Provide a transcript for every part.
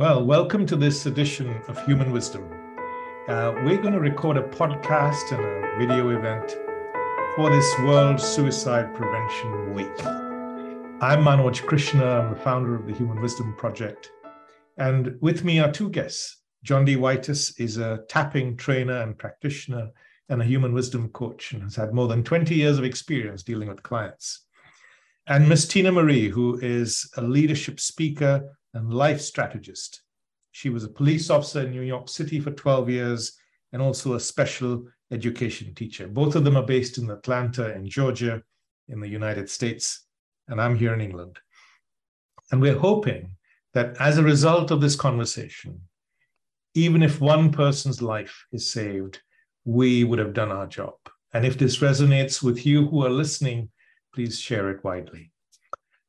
Well, welcome to this edition of Human Wisdom. Uh, we're going to record a podcast and a video event for this World Suicide Prevention Week. I'm Manoj Krishna, I'm the founder of the Human Wisdom Project. And with me are two guests. Jondi Whitis is a tapping trainer and practitioner and a human wisdom coach and has had more than 20 years of experience dealing with clients. And Miss Tinamarie, who is a leadership speaker and life strategist. She was a police officer in New York City for 12 years and also a special education teacher. Both of them are based in Atlanta, in Georgia, in the United States, and I'm here in England. And we're hoping that as a result of this conversation, even if one person's life is saved, we would have done our job. And if this resonates with you who are listening, please share it widely.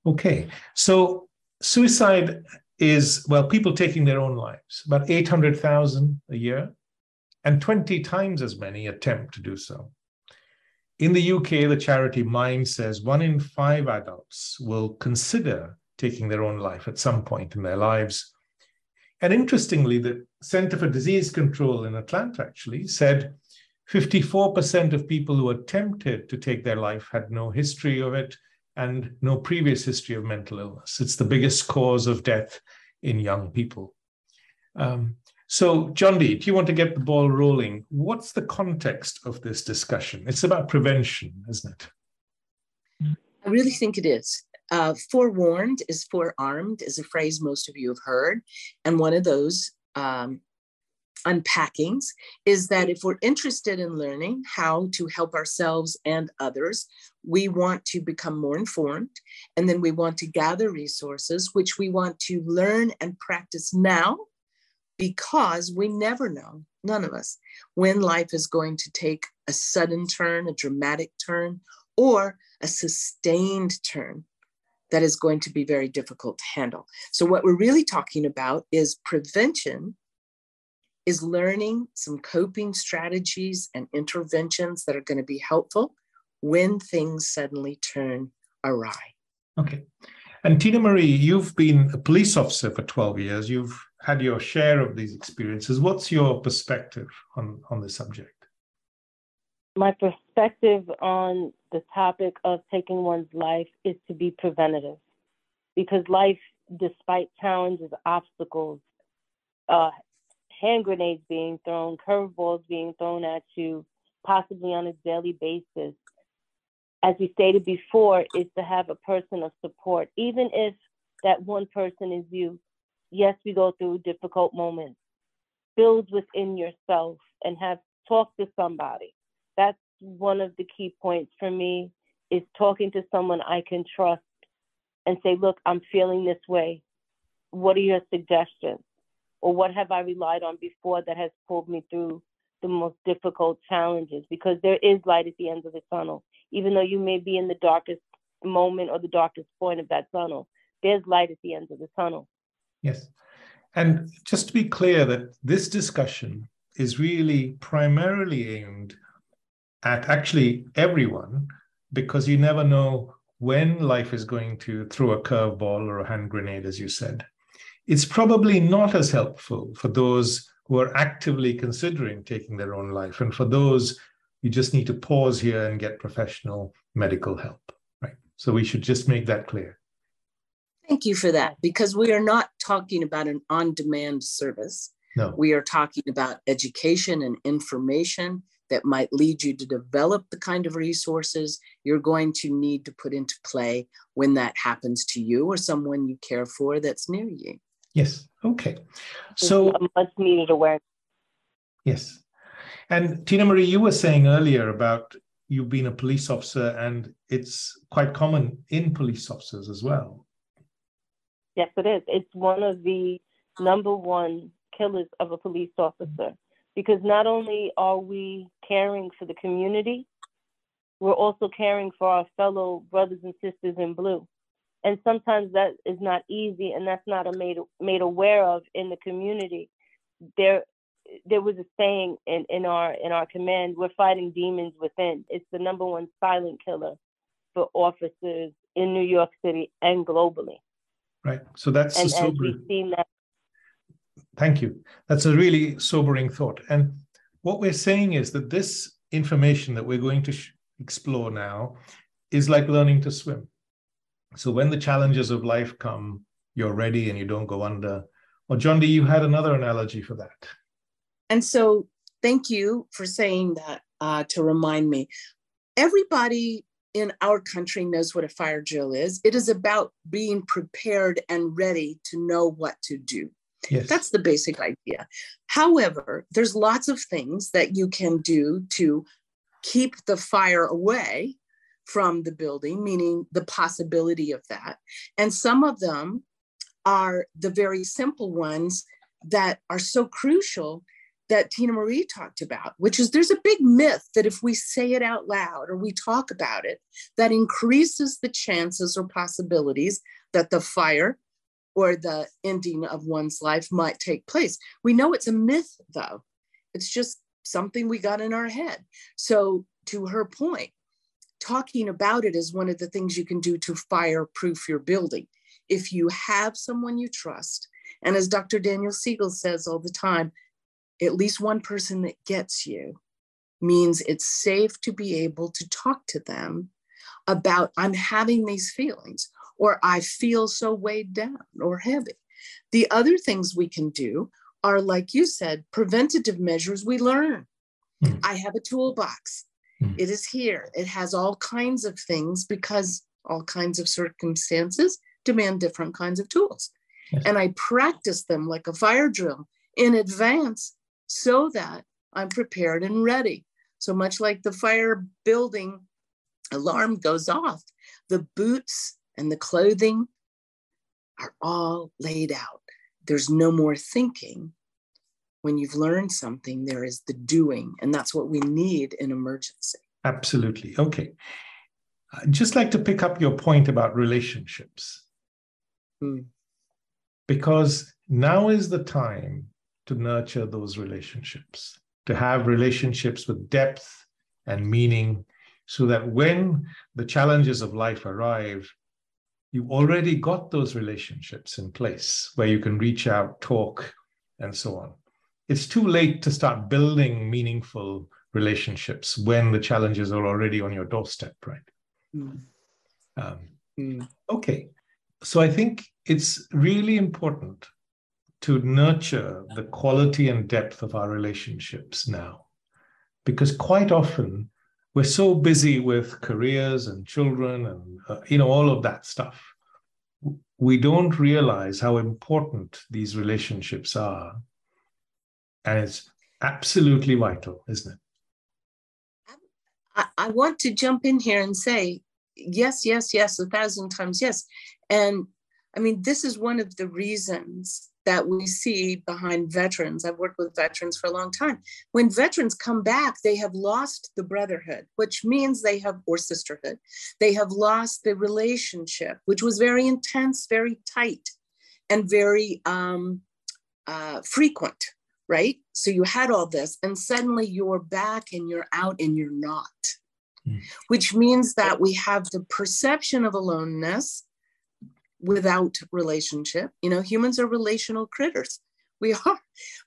Okay, so suicide is, well, people taking their own lives, about 800,000 a year, and 20 times as many attempt to do so. In the UK, the charity Mind says one in five adults will consider taking their own life at some point in their lives. And interestingly, the Center for Disease Control in Atlanta actually said 54% of people who attempted to take their life had no history of it and no previous history of mental illness. It's the biggest cause of death in young people. Um, so, Jondi, do you want to get the ball rolling? What's the context of this discussion? It's about prevention, isn't it? I really think it is. Uh, forewarned is forearmed, is a phrase most of you have heard. And one of those um, unpackings is that mm. if we're interested in learning how to help ourselves and others, we want to become more informed. And then we want to gather resources, which we want to learn and practice now because we never know, none of us, when life is going to take a sudden turn, a dramatic turn, or a sustained turn that is going to be very difficult to handle. So, what we're really talking about is prevention is learning some coping strategies and interventions that are going to be helpful when things suddenly turn awry. Okay. And Tinamarie, you've been a police officer for 12 years. You've had your share of these experiences. What's your perspective on, on the subject? My perspective on the topic of taking one's life is to be preventative because life, despite challenges, obstacles, uh, hand grenades being thrown, curveballs being thrown at you, possibly on a daily basis. As we stated before, is to have a person of support, even if that one person is you. Yes, we go through difficult moments. Build within yourself and have talk to somebody. That's one of the key points for me is talking to someone I can trust and say, look, I'm feeling this way. What are your suggestions? Or what have I relied on before that has pulled me through the most difficult challenges? Because there is light at the end of the tunnel. Even though you may be in the darkest moment or the darkest point of that tunnel, there's light at the end of the tunnel. Yes. And just to be clear, that this discussion is really primarily aimed at actually everyone, because you never know when life is going to throw a curveball or a hand grenade, as you said it's probably not as helpful for those who are actively considering taking their own life. And for those, you just need to pause here and get professional medical help, right? So we should just make that clear. Thank you for that, because we are not talking about an on demand service. No. We are talking about education and information that might lead you to develop the kind of resources you're going to need to put into play when that happens to you or someone you care for that's near you. Yes. Okay. So much needed awareness. Yes. And Tinamarie, you were saying earlier about you being a police officer, and it's quite common in police officers as well. Yes, it is. It's one of the number one killers of a police officer because not only are we caring for the community, we're also caring for our fellow brothers and sisters in blue and sometimes that is not easy and that's not made made aware of in the community there there was a saying in, in our in our command we're fighting demons within it's the number one silent killer for officers in new york city and globally right so that's and, we've seen that Thank you. That's a really sobering thought. And what we're saying is that this information that we're going to sh- explore now is like learning to swim. So when the challenges of life come, you're ready and you don't go under. Well, Jondi, you had another analogy for that. And so thank you for saying that uh, to remind me. Everybody in our country knows what a fire drill is. It is about being prepared and ready to know what to do. Yes. That's the basic idea. However, there's lots of things that you can do to keep the fire away from the building, meaning the possibility of that. And some of them are the very simple ones that are so crucial that Tinamarie talked about, which is there's a big myth that if we say it out loud or we talk about it, that increases the chances or possibilities that the fire or the ending of one's life might take place. We know it's a myth, though. It's just something we got in our head. So, to her point, talking about it is one of the things you can do to fireproof your building. If you have someone you trust, and as Dr. Daniel Siegel says all the time, at least one person that gets you means it's safe to be able to talk to them about I'm having these feelings or I feel so weighed down or heavy. The other things we can do are, like you said, preventative measures we learn. Mm. I have a toolbox. Mm. It is here. It has all kinds of things because all kinds of circumstances demand different kinds of tools. Yes. And I practice them like a fire drill in advance so that I'm prepared and ready. So much like the fire building alarm goes off, the boots and the clothing are all laid out. There's no more thinking. When you've learned something, there is the doing, and that's what we need in emergency. Absolutely. Okay. I'd just like to pick up your point about relationships. Hmm. Because now is the time to nurture those relationships, to have relationships with depth and meaning, so that when the challenges of life arrive, you've already got those relationships in place where you can reach out, talk, and so on. It's too late to start building meaningful relationships when the challenges are already on your doorstep, right? Mm. Um, mm. Okay. So I think it's really important to nurture the quality and depth of our relationships now. Because quite often we're so busy with careers and children and uh, you know all of that stuff we don't realize how important these relationships are and it's absolutely vital isn't it I, want to jump in here and say yes yes yes a thousand times yes and i mean this is one of the reasons that we see behind veterans. I've worked with veterans for a long time. When veterans come back, they have lost the brotherhood, which means they have, or sisterhood, they have lost the relationship, which was very intense, very tight, and very um, uh, frequent, right? So you had all this, and suddenly you're back and you're out and you're not, mm. which means that we have the perception of aloneness without relationship. You know, humans are relational critters. We are.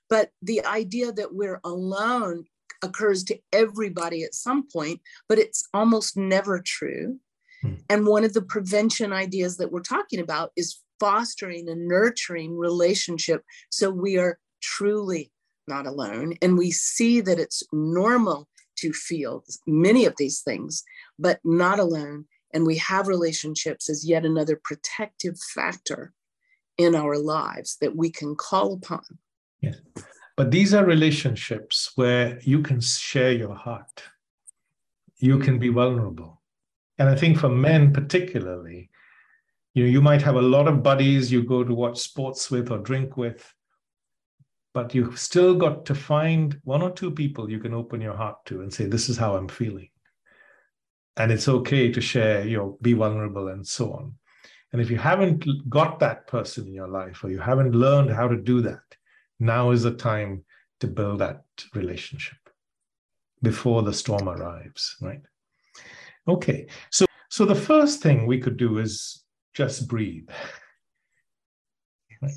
But the idea that we're alone occurs to everybody at some point, but it's almost never true. Hmm. And one of the prevention ideas that we're talking about is fostering a nurturing relationship so we are truly not alone. And we see that it's normal to feel many of these things, but not alone and we have relationships as yet another protective factor in our lives that we can call upon. Yes. But these are relationships where you can share your heart, you can be vulnerable. And I think for men, particularly, you know, you might have a lot of buddies you go to watch sports with or drink with, but you've still got to find one or two people you can open your heart to and say, This is how I'm feeling. And it's okay to share you know be vulnerable and so on. And if you haven't got that person in your life or you haven't learned how to do that now is the time to build that relationship before the storm arrives right? Okay so so the first thing we could do is just breathe. Right?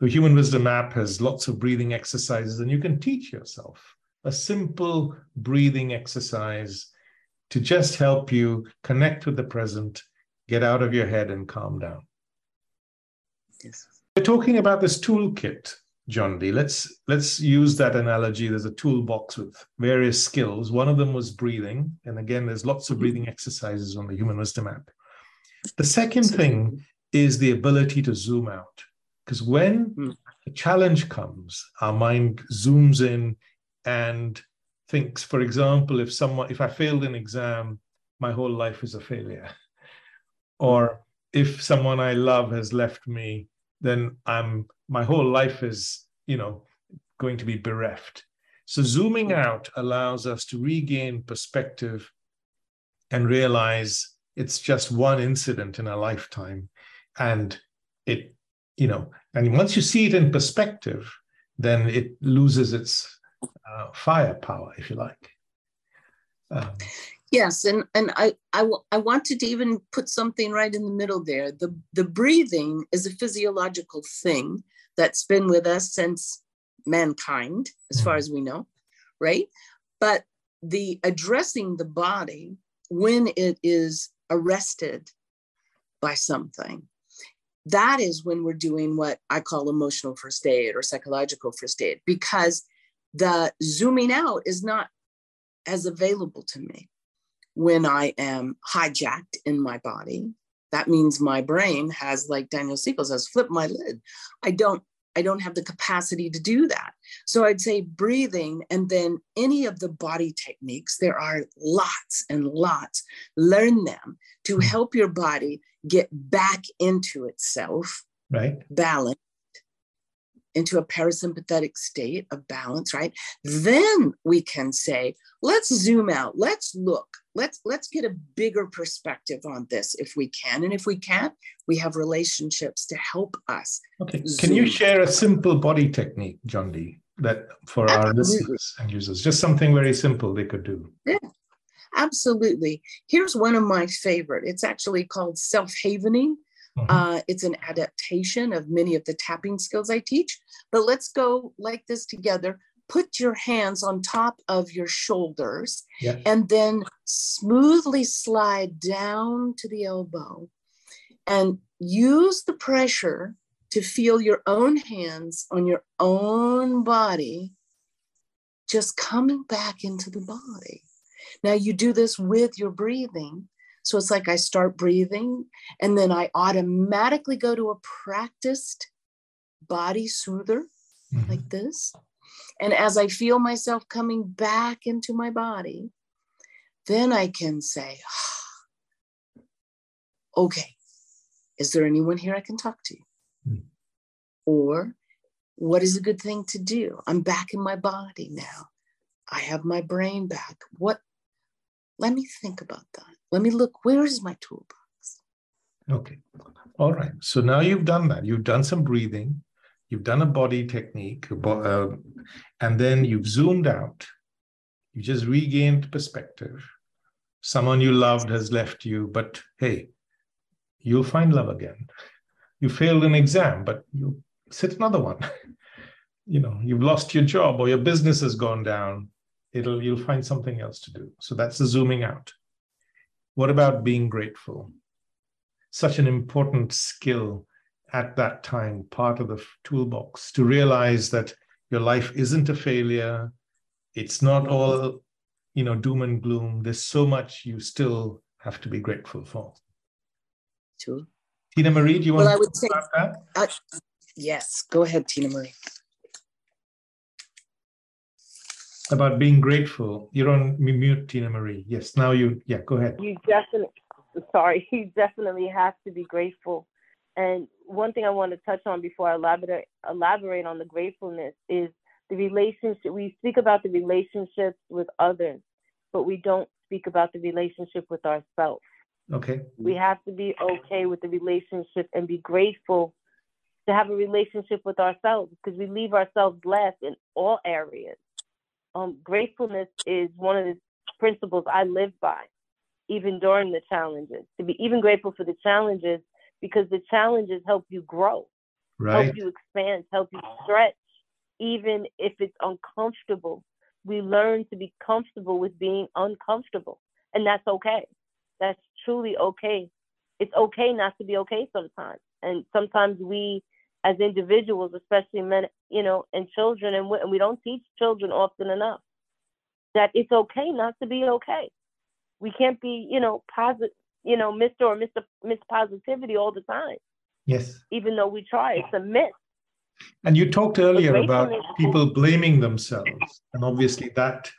The Human Wisdom app has lots of breathing exercises, and you can teach yourself a simple breathing exercise to just help you connect with the present, get out of your head, and calm down. Yes. We're talking about this toolkit, Jondi. Let's let's use that analogy. There's a toolbox with various skills. One of them was breathing, and again, there's lots of breathing mm-hmm. exercises on the Human Wisdom app. The second thing is the ability to zoom out, because when hmm. a challenge comes, our mind zooms in and thinks, for example, if someone, if I failed an exam, my whole life is a failure. Or if someone I love has left me, then I'm my whole life is, you know, going to be bereft. So zooming out allows us to regain perspective and realize it's just one incident in a lifetime. And it, you know, and once you see it in perspective, then it loses its uh, firepower, if you like. Um, yes, and and I, I I wanted to even put something right in the middle there. The the breathing is a physiological thing that's been with us since mankind, as far mm-hmm. as we know, right? But the addressing the body when it is arrested by something that is when we're doing what I call emotional first aid or psychological first aid because the zooming out is not as available to me when I am hijacked in my body. That means my brain has, like Daniel Siegel says, flip my lid. I don't, I don't have the capacity to do that. So I'd say breathing and then any of the body techniques, there are lots and lots. Learn them to hmm. help your body get back into itself, right? Balance into a parasympathetic state of balance right then we can say let's zoom out let's look let's let's get a bigger perspective on this if we can and if we can't we have relationships to help us okay can you share a simple body technique Jondi that for Absolutely. our listeners and users just something very simple they could do yeah Absolutely. Here's one of my favorite. It's actually called self havening. Mm-hmm. Uh, it's an adaptation of many of the tapping skills I teach. But let's go like this together. Put your hands on top of your shoulders and then smoothly slide down to the elbow and use the pressure to feel your own hands on your own body just coming back into the body. Now, you do this with your breathing so it's like I start breathing and then I automatically go to a practiced body soother mm-hmm. like this. And as I feel myself coming back into my body, then I can say, okay, is there anyone here I can talk to? Mm-hmm. Or what is a good thing to do? I'm back in my body now. I have my brain back. What? Let me think about that. Let me look, where is my toolbox? Okay. All right. So now you've done that. You've done some breathing, you've done a body technique, uh, and then you've zoomed out. You just regained perspective. Someone you loved has left you, but hey, you'll find love again. You failed an exam, but you sit another one. you know, you've lost your job or your business has gone down. It'll you'll find something else to do. So that's the zooming out. What about being grateful? Such an important skill at that time, part of the toolbox to realize that your life isn't a failure. It's not all, you know, doom and gloom. There's so much you still have to be grateful for. Sure. Tinamarie, do you want well, to I would say, about that? Uh, yes, go ahead, Tinamarie. about being grateful. You're on mute, Tinamarie. Yes, now you, yeah, go ahead. You definitely, sorry, you definitely have to be grateful. And one thing I want to touch on before I elaborate, elaborate on the gratefulness is the relationship. We speak about the relationships with others, but we don't speak about the relationship with ourselves. Okay. We have to be okay with the relationship and be grateful to have a relationship with ourselves because we leave ourselves less in all areas um, gratefulness is one of the principles I live by, even during the challenges. To be even grateful for the challenges because the challenges help you grow. right. help you expand, help you stretch, even if it's uncomfortable. We learn to be comfortable with being uncomfortable, and that's okay. That's truly okay. It's okay not to be okay sometimes, and sometimes we, as individuals, especially men, you know, and children, and we, and we don't teach children often enough that it's okay not to be okay. We can't be, you know, positive, you know, Mr. or Mr. Miss Positivity all the time. Yes. Even though we try, it's a myth. And you talked earlier about people blaming themselves, and obviously that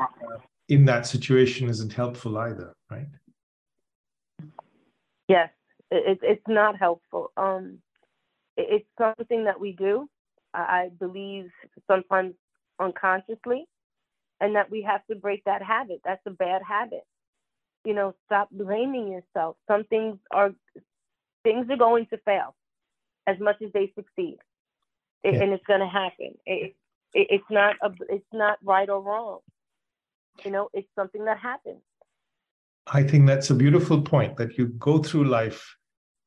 uh, in that situation isn't helpful either, right? Yes, it, it's not helpful. Um, it, it's something that we do. I believe sometimes unconsciously, and that we have to break that habit. That's a bad habit. You know, stop blaming yourself. Some things are things are going to fail as much as they succeed, it, yeah. and it's going to happen. It, it, it's not a, it's not right or wrong. You know, it's something that happens. I think that's a beautiful point that you go through life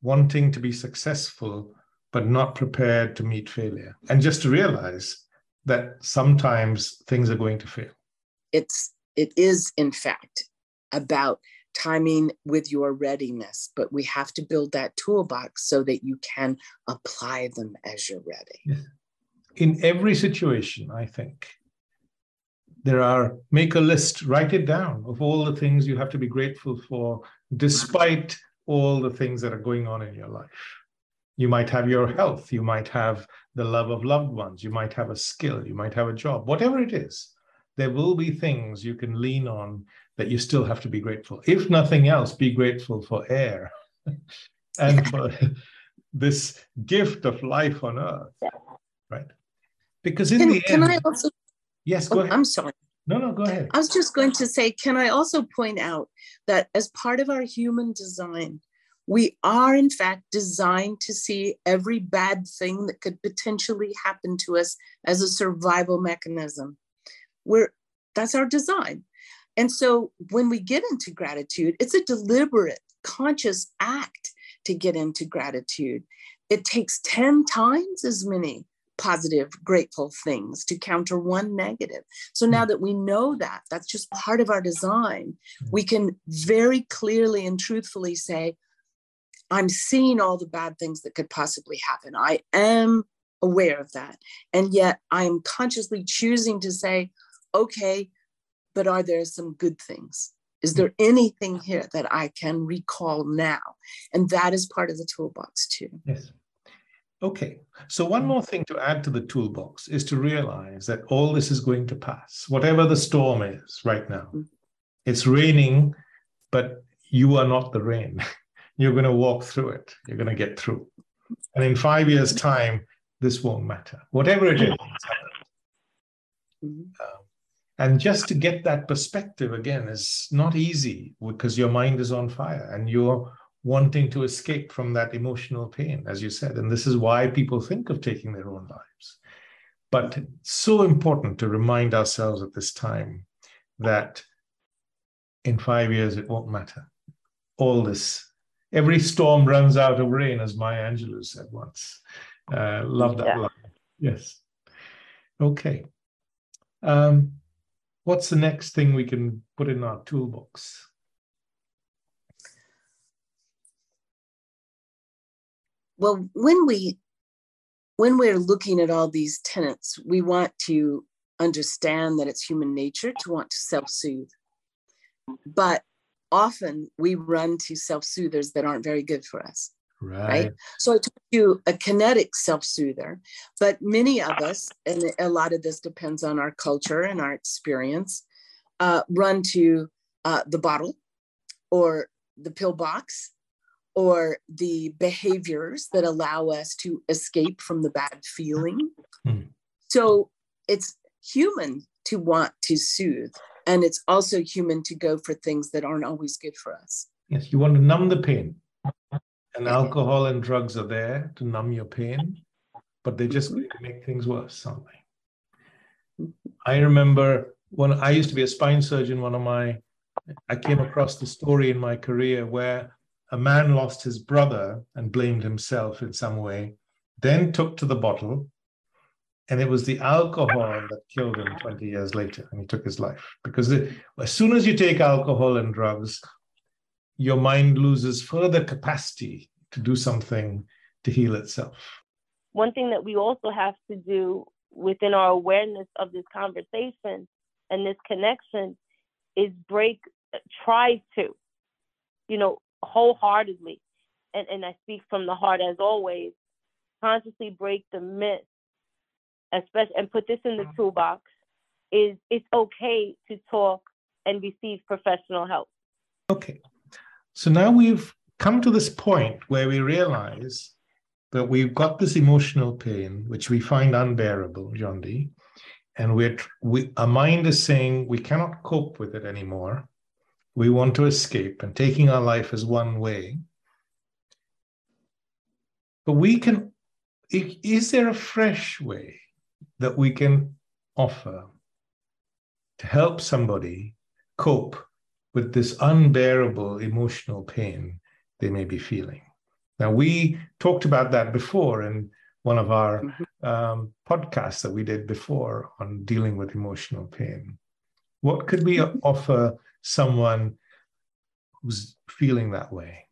wanting to be successful, but not prepared to meet failure, and just to realize that sometimes things are going to fail it's it is in fact about timing with your readiness but we have to build that toolbox so that you can apply them as you're ready. In every situation i think there are make a list write it down of all the things you have to be grateful for despite all the things that are going on in your life. You might have your health you might have the love of loved ones you might have a skill you might have a job whatever it is there will be things you can lean on that you still have to be grateful. If nothing else, be grateful for air and for this gift of life on earth, right? Because in can, the can end, I also? Yes, go oh, ahead. I'm sorry. No, no, go ahead. I was just going to say, can I also point out that as part of our human design, we are in fact designed to see every bad thing that could potentially happen to us as a survival mechanism we're that's our design and so when we get into gratitude it's a deliberate conscious act to get into gratitude. It takes 10 times as many positive grateful things to counter one negative. So now hmm. that we know that that's just part of our design hmm. we can very clearly and truthfully say i'm seeing all the bad things that could possibly happen. I am aware of that. And yet i am consciously choosing to say okay, but are there some good things? Is there anything here that I can recall now? And that is part of the toolbox too. Yes. Okay. So, one more thing to add to the toolbox is to realize that all this is going to pass, whatever the storm is right now. Mm-hmm. It's raining, but you are not the rain. You're going to walk through it, you're going to get through. And in five years' time, this won't matter. Whatever it is, mm-hmm. um, and just to get that perspective again is not easy because your mind is on fire and you're wanting to escape from that emotional pain as you said. And this is why people think of taking their own lives. But so important to remind ourselves at this time that in 5 years it won't matter. All this every storm runs out of rain as maya angelou said once. Uh, love that yeah. line. Yes. Okay. Um, what's the next thing we can put in our toolbox? Well, when we when we're looking at all these tenets, we want to understand that it's human nature to want to self-soothe. But often we run to self-soothers that aren't very good for us. Right. right. So I told you a kinetic self-soother, but many of us, and a lot of this depends on our culture and our experience, uh, run to uh, the bottle or the pill box or the behaviors that allow us to escape from the bad feeling. Mm. So it's human to want to soothe, and it's also human to go for things that aren't always good for us. Yes, you want to numb the pain. And alcohol and drugs are there to numb your pain, but they just mm-hmm. make things worse, aren't they? I remember when I used to be a spine surgeon, one of my, I came across the story in my career where a man lost his brother and blamed himself in some way. then took to the bottle, and it was the alcohol that killed him 20 years later, and he took his life. Because it, as soon as you take alcohol and drugs, your mind loses further capacity to do something to heal itself. One thing that we also have to do within our awareness of this conversation and this connection is break, try to, you know, wholeheartedly, and, and I speak from the heart as always, consciously break the myth, especially, and put this in the toolbox, is it's okay to talk and receive professional help. Okay. So now we've come to this point where we realize that we've got this emotional pain, which we find unbearable, Jondi, and we're we our mind is saying we cannot cope with it anymore. We want to escape, and taking our life is one way. But we can. Is there a fresh way that we can offer to help somebody cope with this unbearable emotional pain they may be feeling? Now, we talked about that before in one of our mm-hmm. um, podcasts that we did before on dealing with emotional pain. What could we mm-hmm. offer someone who's feeling that way?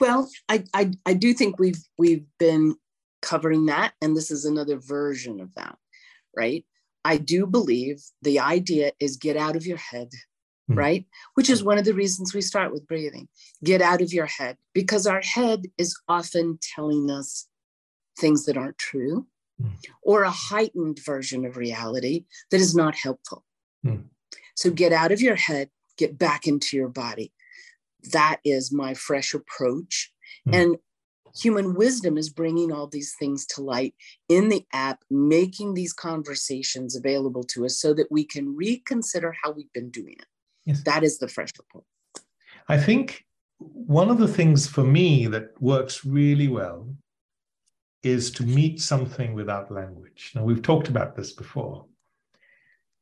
Well, I, I, I do think we've we've been covering that, and this is another version of that, right? I do believe the idea is get out of your head, mm. right? Which is one of the reasons we start with breathing. Get out of your head because our head is often telling us things that aren't true mm. or a heightened version of reality that is not helpful. Mm. So get out of your head, get back into your body. That is my fresh approach. Hmm. And human wisdom is bringing all these things to light in the app, making these conversations available to us so that we can reconsider how we've been doing it. Yes. That is the fresh report. I think one of the things for me that works really well is to meet something without language. Now, we've talked about this before.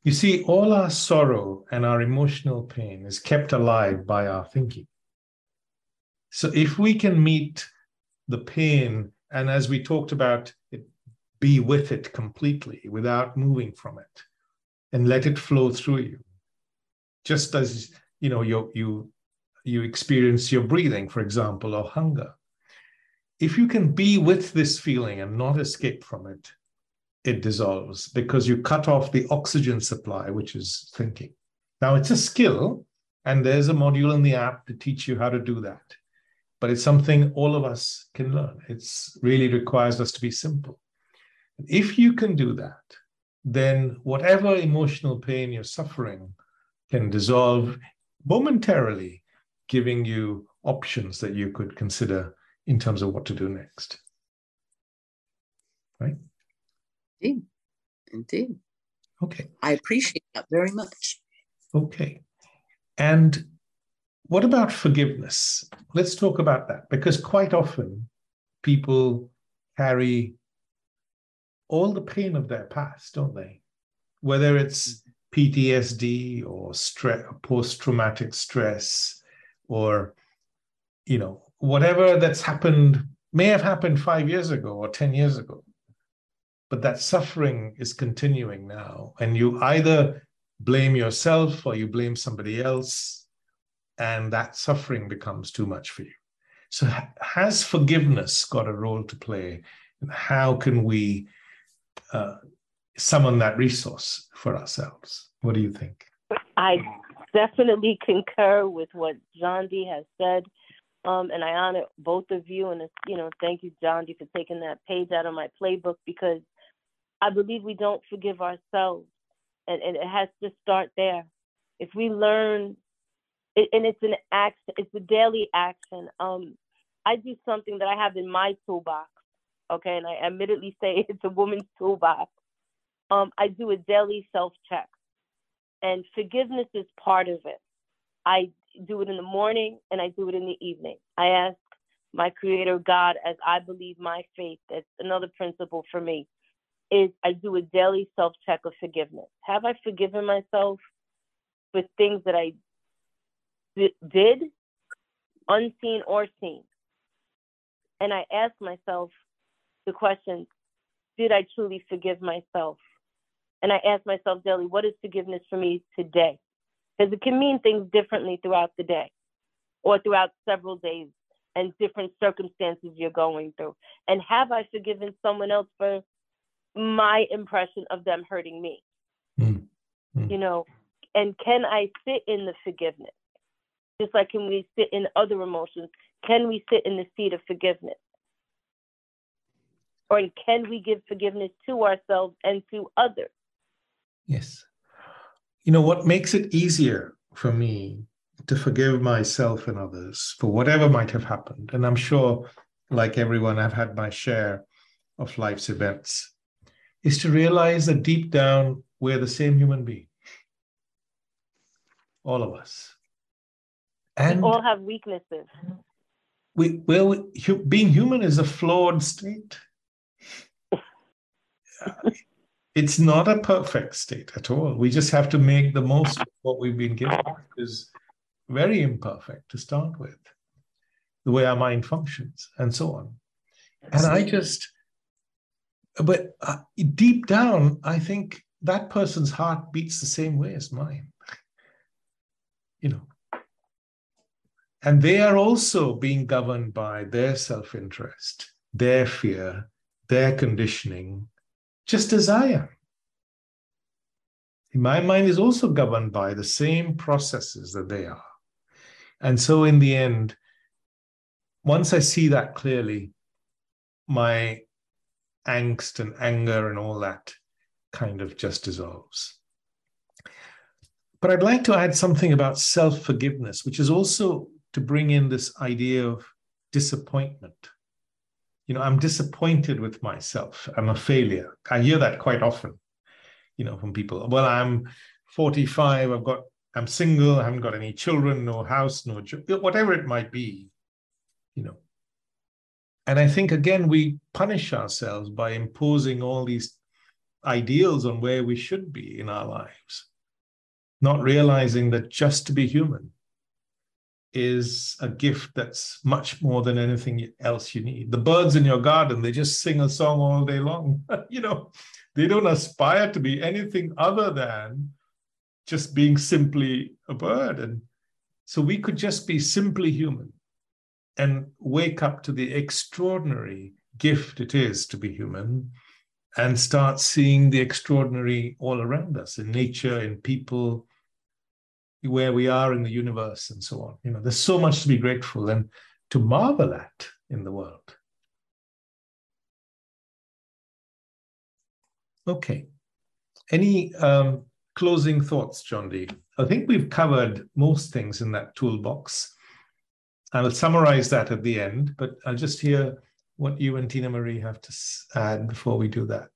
You see, all our sorrow and our emotional pain is kept alive by our thinking. So, if we can meet the pain, and as we talked about, it, be with it completely without moving from it, and let it flow through you, just as you know you you you experience your breathing, for example, or hunger. If you can be with this feeling and not escape from it, it dissolves because you cut off the oxygen supply, which is thinking. Now, it's a skill, and there's a module in the app to teach you how to do that. But it's something all of us can learn. It really requires us to be simple. If you can do that, then whatever emotional pain you're suffering can dissolve momentarily, giving you options that you could consider in terms of what to do next. Right? Indeed. Indeed. Okay. I appreciate that very much. Okay. And what about forgiveness? Let's talk about that because quite often people carry all the pain of their past, don't they? Whether it's PTSD or stress, post-traumatic stress, or you know whatever that's happened may have happened five years ago or ten years ago, but that suffering is continuing now, and you either blame yourself or you blame somebody else, and that suffering becomes too much for you. So, has forgiveness got a role to play? And how can we uh, summon that resource for ourselves. What do you think? I definitely concur with what Jondi has said. Um, and I honor both of you. And, you know, thank you, Jondi, for taking that page out of my playbook because I believe we don't forgive ourselves. And, and it has to start there. If we learn, it, and it's an action, it's a daily action. Um, I do something that I have in my toolbox. Okay. And I admittedly say it's a woman's toolbox um, I do a daily self check, and forgiveness is part of it. I do it in the morning and I do it in the evening. I ask my creator God, as I believe my faith, that's another principle for me, is I do a daily self check of forgiveness. Have I forgiven myself for things that I did, unseen or seen? and I ask myself the question, did I truly forgive myself? And I ask myself daily, what is forgiveness for me today? Because it can mean things differently throughout the day or throughout several days and different circumstances you're going through. And have I forgiven someone else for my impression of them hurting me? Mm. Mm. You know, and can I sit in the forgiveness? Just like can we sit in other emotions? Can we sit in the seat of forgiveness? Or can we give forgiveness to ourselves and to others? Yes. You know, what makes it easier for me to forgive myself and others for whatever might have happened, and I'm sure, like everyone, I've had my share of life's events, is to realize that deep down, we're the same human being. All of us. And we all have weaknesses. We, well, being human is a flawed state. it's not a perfect state at all. We just have to make the most of what we've been given. which Is very imperfect to start with, the way our mind functions, and so on. And I just, but uh, deep down, I think that person's heart beats the same way as mine. You know. And they are also being governed by their self interest, their fear, their conditioning, just as I am. My mind is also governed by the same processes that they are. And so, in the end, once I see that clearly, my angst and anger and all that kind of just dissolves. But I'd like to add something about self forgiveness, which is also to bring in this idea of disappointment. You know i'm disappointed with myself. I'm a failure. I hear that quite often you know from people. Well i'm 45 i've got i'm single i haven't got any children no house no job whatever it might be you know. And i think again we punish ourselves by imposing all these ideals on where we should be in our lives not realizing that just to be human is a gift that's much more than anything else you need. The birds in your garden, they just sing a song all day long. you know, they don't aspire to be anything other than just being simply a bird. And so we could just be simply human and wake up to the extraordinary gift it is to be human and start seeing the extraordinary all around us in nature, in people, where we are in the universe and so on. You know, there's so much to be grateful and to marvel at in the world. Okay. Any um, closing thoughts, Jondi? I think we've covered most things in that toolbox. I'll summarize that at the end, but I'll just hear what you and Tinamarie have to add before we do that.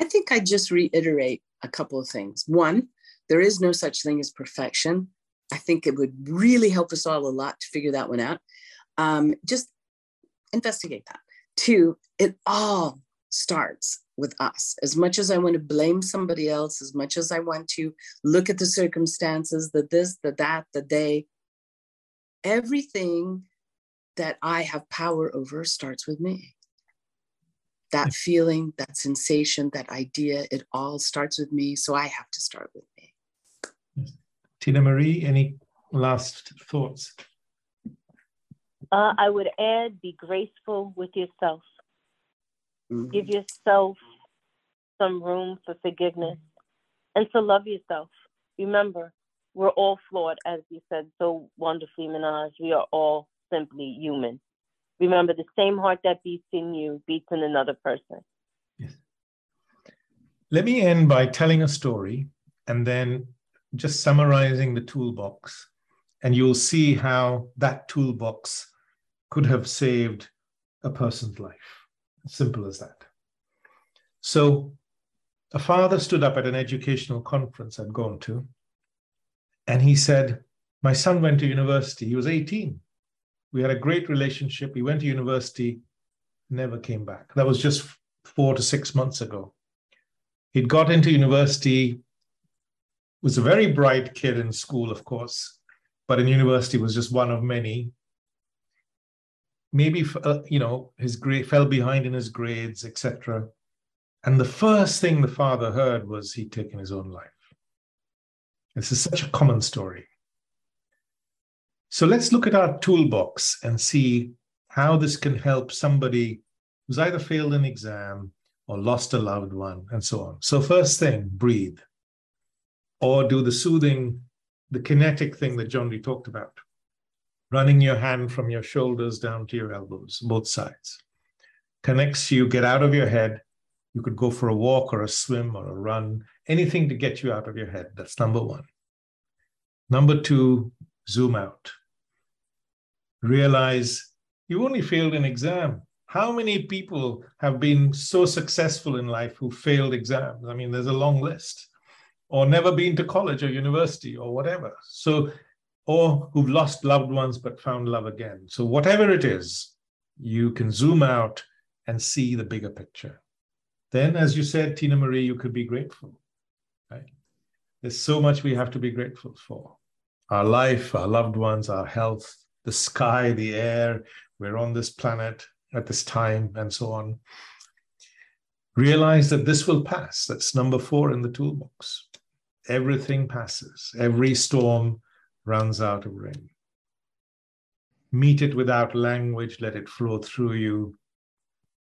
I think I just reiterate a couple of things. One, there is no such thing as perfection. I think it would really help us all a lot to figure that one out. Um, just investigate that. Two, it all starts with us. As much as I want to blame somebody else, as much as I want to look at the circumstances, the this, the that, the they, everything that I have power over starts with me. That feeling, that sensation, that idea, it all starts with me. So I have to start with me. Tinamarie, any last thoughts? Uh, I would add be graceful with yourself. Mm-hmm. Give yourself some room for forgiveness and to love yourself. Remember, we're all flawed, as you said so wonderfully, Manoj. We are all simply human. Remember, the same heart that beats in you beats in another person. Yes. Let me end by telling a story and then just summarizing the toolbox, and you'll see how that toolbox could have saved a person's life. Simple as that. So, a father stood up at an educational conference I'd gone to, and he said, My son went to university. He was 18. We had a great relationship. He went to university, never came back. That was just four to six months ago. He'd got into university was a very bright kid in school, of course, but in university was just one of many. maybe uh, you know his grade fell behind in his grades, etc. And the first thing the father heard was he'd taken his own life. This is such a common story. So let's look at our toolbox and see how this can help somebody who's either failed an exam or lost a loved one and so on. So, first thing, breathe or do the soothing, the kinetic thing that Jondi talked about, running your hand from your shoulders down to your elbows, both sides. Connects you, get out of your head, you could go for a walk or a swim or a run, anything to get you out of your head. That's number one. Number two, zoom out. Realize you only failed an exam. How many people have been so successful in life who failed exams? I mean, there's a long list, or never been to college or university or whatever. So, or who've lost loved ones but found love again. So, whatever it is, you can zoom out and see the bigger picture then, as you said, Tinamarie, you could be grateful. Right? There's so much we have to be grateful for our life, our loved ones, our health, the sky, the air. We're on this planet at this time, and so on. Realize that this will pass. That's number four in the toolbox. Everything passes, every storm runs out of rain. Meet it without language, let it flow through you.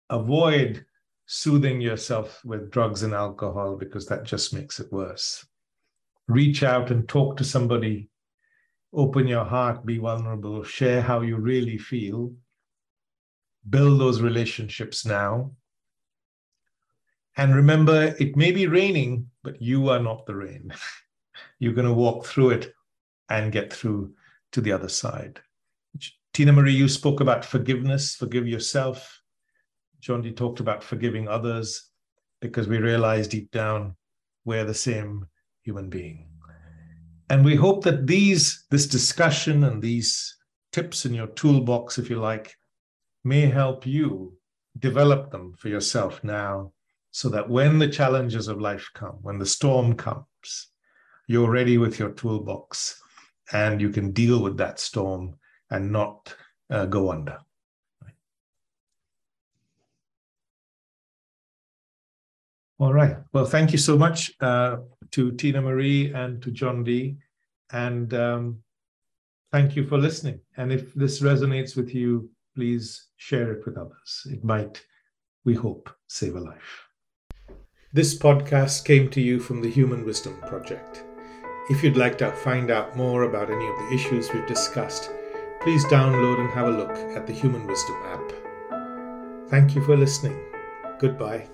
Avoid soothing yourself with drugs and alcohol because that just makes it worse. Reach out and talk to somebody. Open your heart, be vulnerable, share how you really feel. Build those relationships now. And remember, it may be raining, but you are not the rain. You're going to walk through it and get through to the other side. Tinamarie, you spoke about forgiveness, forgive yourself, Jondi talked about forgiving others because we realize deep down we're the same human being. And we hope that these, this discussion and these tips in your toolbox, if you like, may help you develop them for yourself now so that when the challenges of life come, when the storm comes, you're ready with your toolbox and you can deal with that storm and not uh, go under. All right. Well, thank you so much uh, to Tinamarie and to Jondi And um, thank you for listening. And if this resonates with you, please share it with others. It might, we hope, save a life. This podcast came to you from the Human Wisdom Project. If you'd like to find out more about any of the issues we've discussed, please download and have a look at the Human Wisdom app. Thank you for listening. Goodbye.